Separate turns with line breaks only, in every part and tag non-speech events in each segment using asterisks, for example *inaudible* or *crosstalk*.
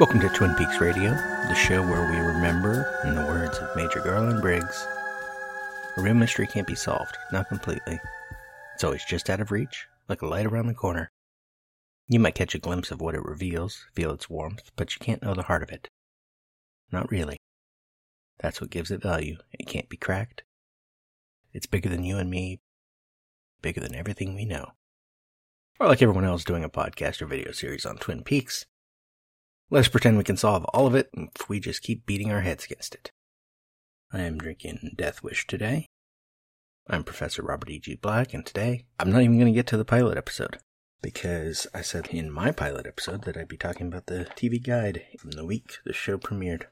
Welcome to Twin Peaks Radio, the show where we remember, in the words of Major Garland Briggs, a real mystery can't be solved, not completely. It's always just out of reach, like a light around the corner. You might catch a glimpse of what it reveals, feel its warmth, but you can't know the heart of it. Not really. That's what gives it value. It can't be cracked. It's bigger than you and me, bigger than everything we know. Or like everyone else doing a podcast or video series on Twin Peaks, Let's pretend we can solve all of it if we just keep beating our heads against it. I am drinking Death Wish today. I'm Professor Robert E.G. Black, and today I'm not even going to get to the pilot episode because I said in my pilot episode that I'd be talking about the TV guide from the week the show premiered.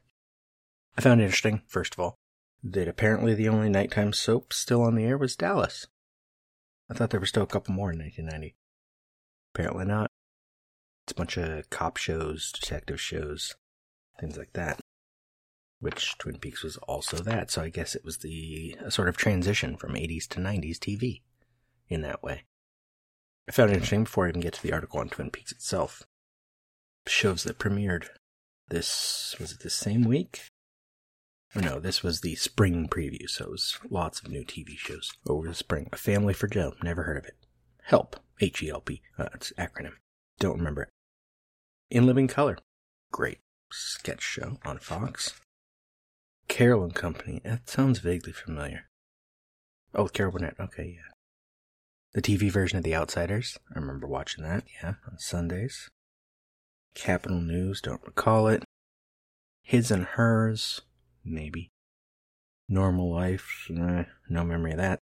I found it interesting, first of all, that apparently the only nighttime soap still on the air was Dallas. I thought there were still a couple more in 1990. Apparently not. It's a bunch of cop shows, detective shows, things like that. Which Twin Peaks was also that, so I guess it was the a sort of transition from 80s to 90s TV in that way. I found it interesting before I even get to the article on Twin Peaks itself. Shows that premiered this was it the same week? Oh no, this was the spring preview, so it was lots of new TV shows over the spring. A Family for Joe, never heard of it. Help, H E L P, uh, it's acronym. Don't remember it. In Living Color. Great sketch show on Fox. Carol and Company. That sounds vaguely familiar. Oh, Carol Burnett. Okay, yeah. The TV version of The Outsiders. I remember watching that, yeah, on Sundays. Capital News. Don't recall it. His and Hers. Maybe. Normal Life. Eh, no memory of that.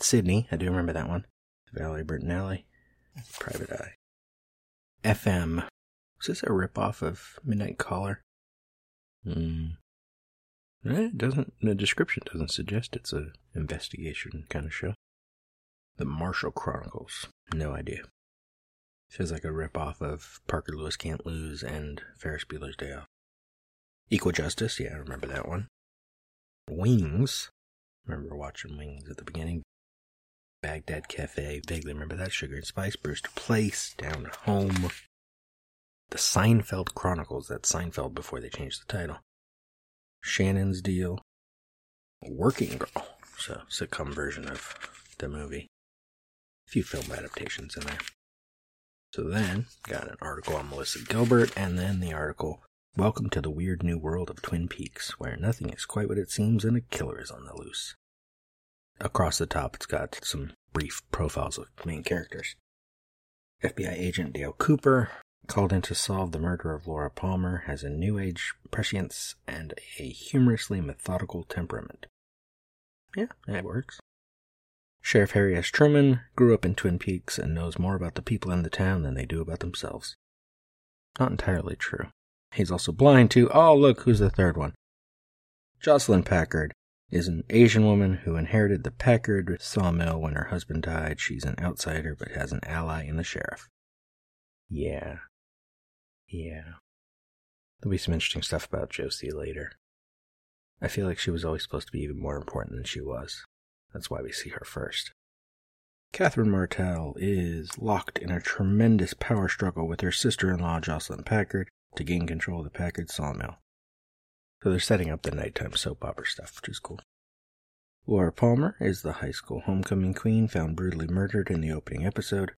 Sydney. I do remember that one. Valerie Bertinelli. Private Eye. FM. Is this a ripoff of Midnight Caller? Hmm. Eh, it doesn't. The description doesn't suggest it's a investigation kind of show. The Marshall Chronicles. No idea. Feels like a ripoff of Parker Lewis Can't Lose and Ferris Bueller's Day Off. Equal Justice. Yeah, I remember that one. Wings. Remember watching Wings at the beginning. Baghdad Cafe. Vaguely remember that. Sugar and Spice. Brewster Place. Down Home. The Seinfeld Chronicles. That's Seinfeld before they changed the title. Shannon's Deal. Working Girl. So, sitcom version of the movie. A few film adaptations in there. So then, got an article on Melissa Gilbert, and then the article, Welcome to the Weird New World of Twin Peaks, where nothing is quite what it seems and a killer is on the loose. Across the top, it's got some brief profiles of main characters. FBI agent Dale Cooper, called in to solve the murder of Laura Palmer, has a new age prescience and a humorously methodical temperament. Yeah, that works. Sheriff Harry S. Truman grew up in Twin Peaks and knows more about the people in the town than they do about themselves. Not entirely true. He's also blind too. Oh, look, who's the third one? Jocelyn Packard is an Asian woman who inherited the Packard sawmill when her husband died. She's an outsider but has an ally in the sheriff. Yeah, yeah. There'll be some interesting stuff about Josie later. I feel like she was always supposed to be even more important than she was. That's why we see her first. Catherine Martell is locked in a tremendous power struggle with her sister in law, Jocelyn Packard, to gain control of the Packard sawmill. So they're setting up the nighttime soap opera stuff, which is cool. Laura Palmer is the high school homecoming queen found brutally murdered in the opening episode.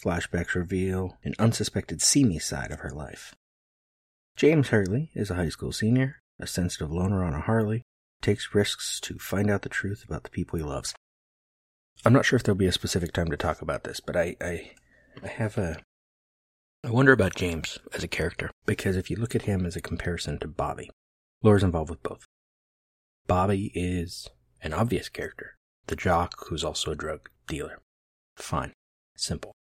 Flashbacks reveal an unsuspected seamy side of her life. James Hurley is a high school senior, a sensitive loner on a Harley, takes risks to find out the truth about the people he loves. I'm not sure if there'll be a specific time to talk about this, but I, I, I have a, I wonder about James as a character, because if you look at him as a comparison to Bobby, Laura's involved with both. Bobby is an obvious character, the jock who's also a drug dealer. Fine. Simple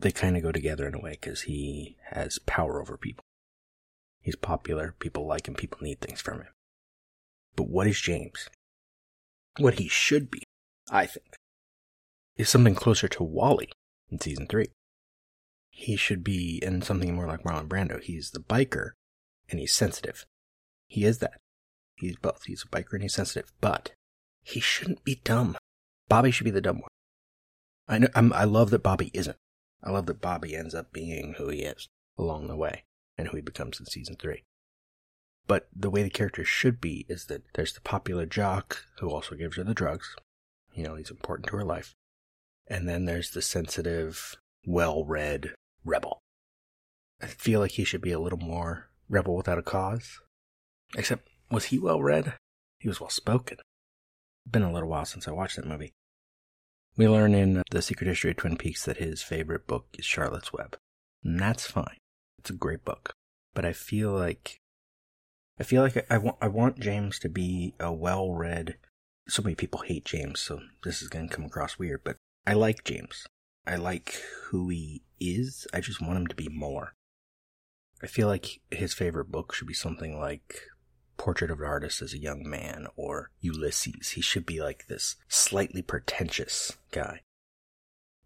they kind of go together in a way because he has power over people. He's popular, people like him, people need things from him. But what is James? What he should be, I think, is something closer to Wally in season three. He should be in something more like Marlon Brando. He's the biker and he's sensitive. He is that. He's both. He's a biker and he's sensitive, but he shouldn't be dumb. Bobby should be the dumb one. I know, I'm, I love that Bobby isn't. I love that Bobby ends up being who he is along the way. and who he becomes in season three. But the way the character should be is that there's the popular jock who also gives her the drugs. You know, he's important to her life. And then there's the sensitive, well read rebel. I feel like he should be a little more rebel without a cause. Except, was he well read? He was well spoken. Been a little while since I watched that movie. We learn in uh, The Secret History of Twin Peaks that his favorite book is Charlotte's Web. And that's fine. It's a great book. But I feel like I feel like I, I want I want James to be a well-read. So many people hate James, so this is going to come across weird, but I like James. I like who he is. I just want him to be more. I feel like his favorite book should be something like Portrait of an Artist as a Young Man or Ulysses. He should be like this slightly pretentious guy.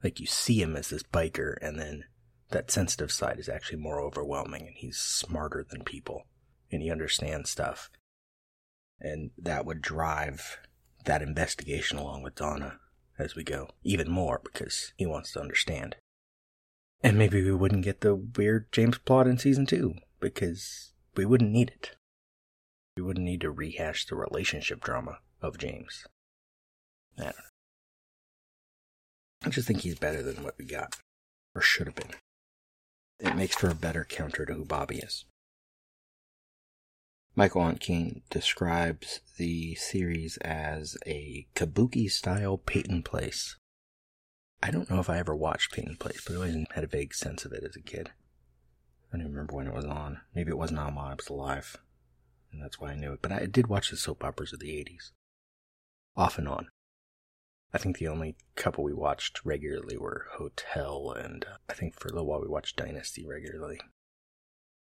Like you see him as this biker and then that sensitive side is actually more overwhelming and he's smarter than people and he understands stuff. And that would drive that investigation along with Donna as we go even more because he wants to understand. And maybe we wouldn't get the weird James plot in season two because we wouldn't need it. We wouldn't need to rehash the relationship drama of James. I. I just think he's better than what we got, or should have been. It makes for a better counter to who Bobby is. Michael Ontkean describes the series as a kabuki style Peyton Place. I don't know if I ever watched Peyton Place, but I always had a vague sense of it as a kid. I don't even remember when it was on. Maybe it wasn't on while I was alive, and that's why I knew it. But I did watch the soap operas of the 80s. Off and on. I think the only couple we watched regularly were Hotel, and uh, I think for a little while we watched Dynasty regularly.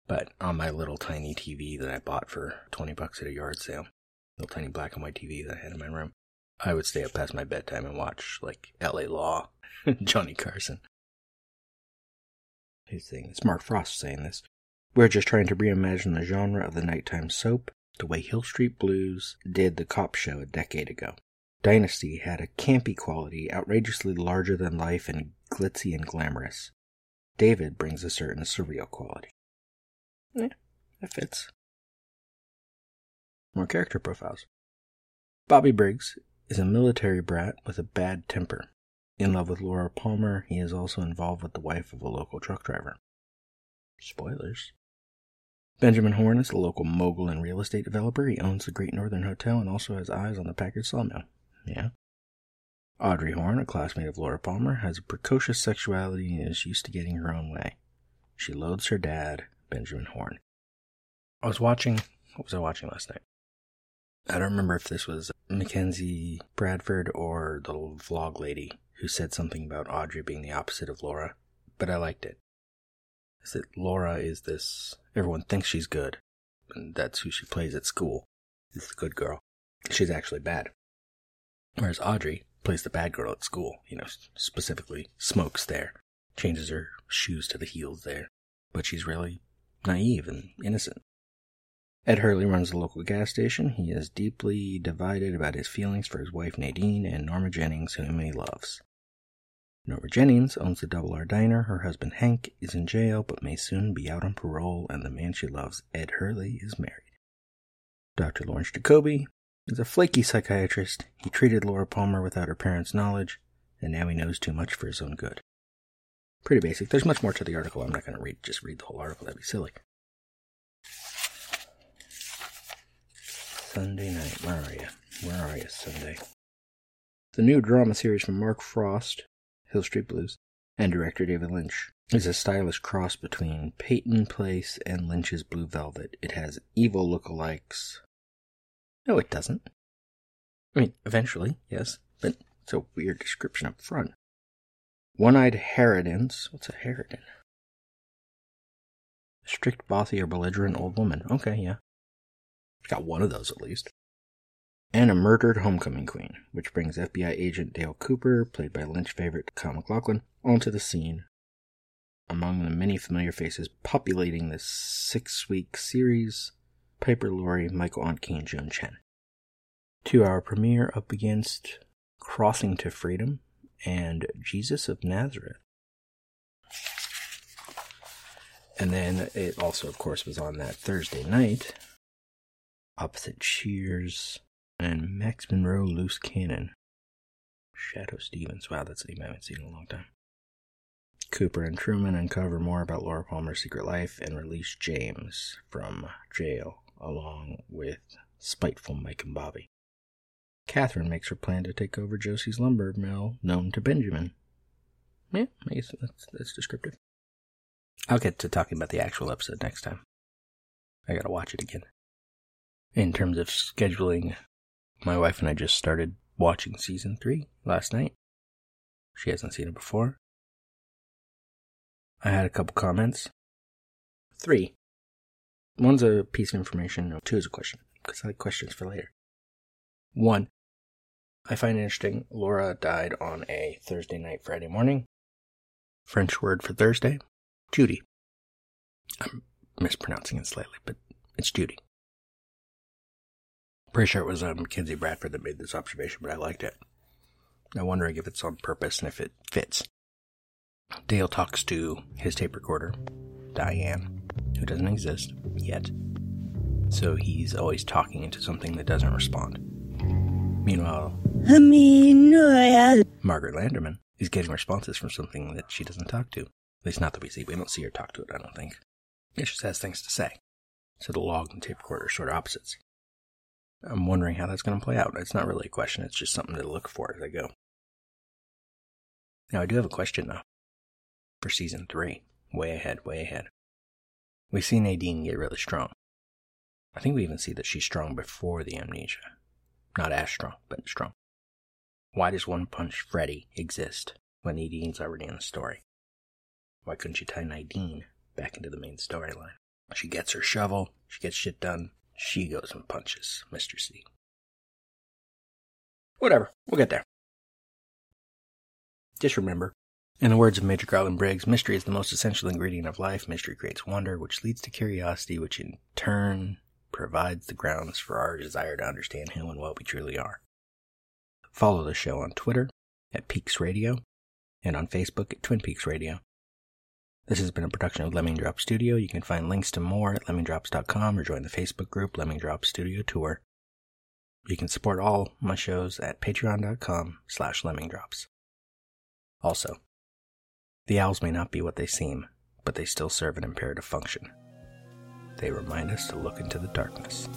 But on my little tiny TV that I bought for 20 bucks at a yard sale, little tiny black and white TV that I had in my room, I would stay up past my bedtime and watch, like, LA Law, *laughs* Johnny Carson. Who's saying this? Mark Frost saying this. We're just trying to reimagine the genre of the nighttime soap the way Hill Street Blues did the cop show a decade ago. Dynasty had a campy quality, outrageously larger than life and glitzy and glamorous. David brings a certain surreal quality. Yeah, that fits. More character profiles. Bobby Briggs is a military brat with a bad temper. In love with Laura Palmer, he is also involved with the wife of a local truck driver. Spoilers. Benjamin Horne is a local mogul and real estate developer. He owns the Great Northern Hotel and also has eyes on the Packard sawmill. Yeah. Audrey Horne, a classmate of Laura Palmer, has a precocious sexuality and is used to getting her own way. She loathes her dad, Benjamin Horne. I was watching, what was I watching last night? I don't remember if this was Mackenzie Bradford or the vlog lady who said something about Audrey being the opposite of Laura, but I liked it. Is that Laura is this, everyone thinks she's good, and that's who she plays at school, is the good girl. She's actually bad. Whereas Audrey plays the bad girl at school, you know, specifically smokes there, changes her shoes to the heels there, but she's really naive and innocent. Ed Hurley runs the local gas station. He is deeply divided about his feelings for his wife Nadine and Norma Jennings, whom he loves. Norma Jennings owns the Double R Diner. Her husband Hank is in jail but may soon be out on parole, and the man she loves, Ed Hurley, is married. Dr. Lawrence Jacoby is a flaky psychiatrist. He treated Laura Palmer without her parents' knowledge, and now he knows too much for his own good. Pretty basic. There's much more to the article. I'm not going to read just read the whole article. That'd be silly. Sunday night. Where are you? Where are you, Sunday? The new drama series from Mark Frost, Hill Street Blues, and director David Lynch is a stylish cross between Peyton Place and Lynch's Blue Velvet. It has evil lookalikes. No, it doesn't. I mean, eventually, yes, but it's a weird description up front. One-eyed harridans. What's a harridan? A strict, bossy, or belligerent old woman. Okay, yeah. Got one of those at least. And a murdered homecoming queen, which brings FBI agent Dale Cooper, played by Lynch favorite Kyle MacLachlan, onto the scene. Among the many familiar faces populating this six-week series, Piper Laurie, Michael Ontkean, Joan Chen. Two-hour premiere up against Crossing to Freedom, and Jesus of Nazareth. And then it also, of course, was on that Thursday night. Opposite Cheers and Max Monroe Loose Cannon. Shadoe Stevens. Wow, that's a name I haven't seen in a long time. Cooper and Truman uncover more about Laura Palmer's secret life and release James from jail, along with spiteful Mike and Bobby. Catherine makes her plan to take over Josie's lumber mill, known to Benjamin. Yeah, I guess that's, that's descriptive. I'll get to talking about the actual episode next time. I gotta watch it again. In terms of scheduling, my wife and I just started watching season three last night. She hasn't seen it before. I had a couple comments. Three. One's a piece of information, two is a question, because I like questions for later. One, I find it interesting Laura died on a Thursday night, Friday morning. French word for Thursday, Judy. I'm mispronouncing it slightly, but it's Judy. Pretty sure it was um, Mackenzie Bradford that made this observation, but I liked it. I'm wondering if it's on purpose and if it fits. Dale talks to his tape recorder, Diane, who doesn't exist yet. So he's always talking into something that doesn't respond. Meanwhile, I mean, Margaret Lanterman is getting responses from something that she doesn't talk to. At least not that we see. We don't see her talk to it, I don't think. It just has things to say. So the log and tape recorder are sort of opposites. I'm wondering how that's going to play out. It's not really a question, it's just something to look for as I go. Now, I do have a question, though for season three. Way ahead, way ahead. We see Nadine get really strong. I think we even see that she's strong before the amnesia. Not as strong, but strong. Why does One Punch Freddy exist when Nadine's already in the story? Why couldn't you tie Nadine back into the main storyline? She gets her shovel, she gets shit done, she goes and punches Mr. C. Whatever, we'll get there. Just remember, in the words of Major Garland Briggs, mystery is the most essential ingredient of life. Mystery creates wonder, which leads to curiosity, which in turn provides the grounds for our desire to understand who and what we truly are. Follow the show on Twitter at Peaks Radio and on Facebook at Twin Peaks Radio. This has been a production of Lemming Drop Studio. You can find links to more at lemmingdrops.com or join the Facebook group Lemming Drop Studio Tour. You can support all my shows at patreon.com slash lemmingdrops. Also, the owls may not be what they seem, but they still serve an imperative function. They remind us to look into the darkness.